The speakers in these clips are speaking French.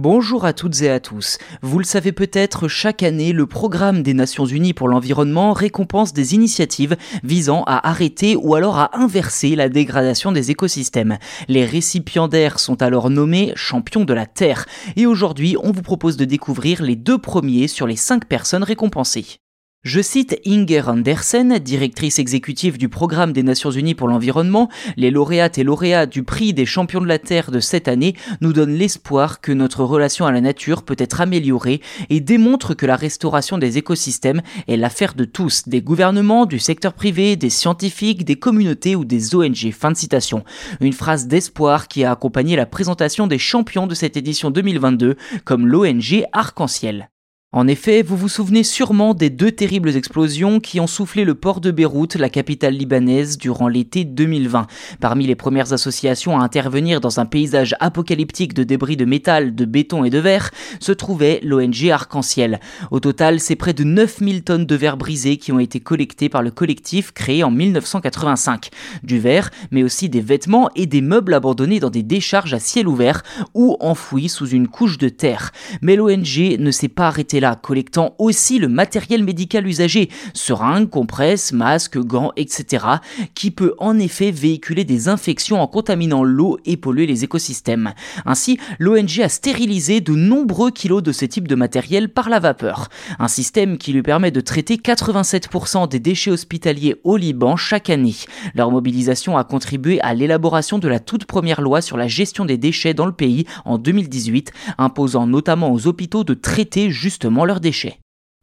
Bonjour à toutes et à tous. Vous le savez peut-être, chaque année, le programme des Nations Unies pour l'environnement récompense des initiatives visant à arrêter ou alors à inverser la dégradation des écosystèmes. Les récipiendaires sont alors nommés champions de la Terre. Et aujourd'hui, on vous propose de découvrir les deux premiers sur les cinq personnes récompensées. Je cite Inger Andersen, directrice exécutive du Programme des Nations Unies pour l'environnement. Les lauréates et lauréats du prix des champions de la Terre de cette année nous donnent l'espoir que notre relation à la nature peut être améliorée et démontrent que la restauration des écosystèmes est l'affaire de tous, des gouvernements, du secteur privé, des scientifiques, des communautés ou des ONG. Fin de citation. Une phrase d'espoir qui a accompagné la présentation des champions de cette édition 2022 comme l'ONG Arc-en-Ciel. En effet, vous vous souvenez sûrement des deux terribles explosions qui ont soufflé le port de Beyrouth, la capitale libanaise, durant l'été 2020. Parmi les premières associations à intervenir dans un paysage apocalyptique de débris de métal, de béton et de verre, se trouvait l'ONG Arc-en-Ciel. Au total, c'est près de 9000 tonnes de verre brisé qui ont été collectées par le collectif créé en 1985. Du verre, mais aussi des vêtements et des meubles abandonnés dans des décharges à ciel ouvert ou enfouis sous une couche de terre. Mais l'ONG ne s'est pas arrêtée là, collectant aussi le matériel médical usagé, seringues, compresses, masques, gants, etc., qui peut en effet véhiculer des infections en contaminant l'eau et polluer les écosystèmes. Ainsi, l'ONG a stérilisé de nombreux kilos de ce type de matériel par la vapeur, un système qui lui permet de traiter 87% des déchets hospitaliers au Liban chaque année. Leur mobilisation a contribué à l'élaboration de la toute première loi sur la gestion des déchets dans le pays en 2018, imposant notamment aux hôpitaux de traiter justement leurs déchets.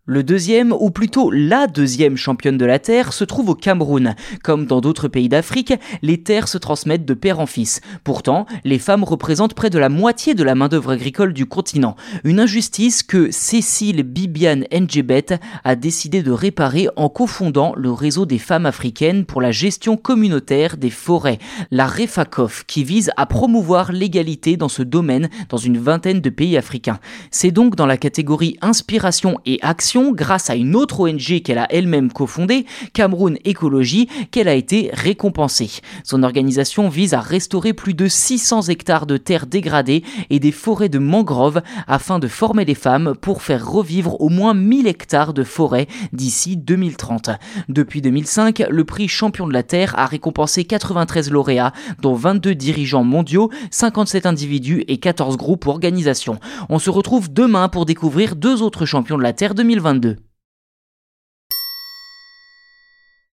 Le deuxième, ou plutôt la deuxième championne de la Terre, se trouve au Cameroun. Comme dans d'autres pays d'Afrique, les terres se transmettent de père en fils. Pourtant, les femmes représentent près de la moitié de la main-d'œuvre agricole du continent. Une injustice que Cécile Bibiane Ngebet a décidé de réparer en cofondant le réseau des femmes africaines pour la gestion communautaire des forêts, la REFACOF, qui vise à promouvoir l'égalité dans ce domaine dans une vingtaine de pays africains. C'est donc dans la catégorie inspiration et action grâce à une autre ONG qu'elle a elle-même cofondée, Cameroun Écologie, qu'elle a été récompensée. Son organisation vise à restaurer plus de 600 hectares de terres dégradées et des forêts de mangroves afin de former des femmes pour faire revivre au moins 1000 hectares de forêts d'ici 2030. Depuis 2005, le prix Champion de la Terre a récompensé 93 lauréats, dont 22 dirigeants mondiaux, 57 individus et 14 groupes ou organisations. On se retrouve demain pour découvrir deux autres champions de la Terre 2020. 2022.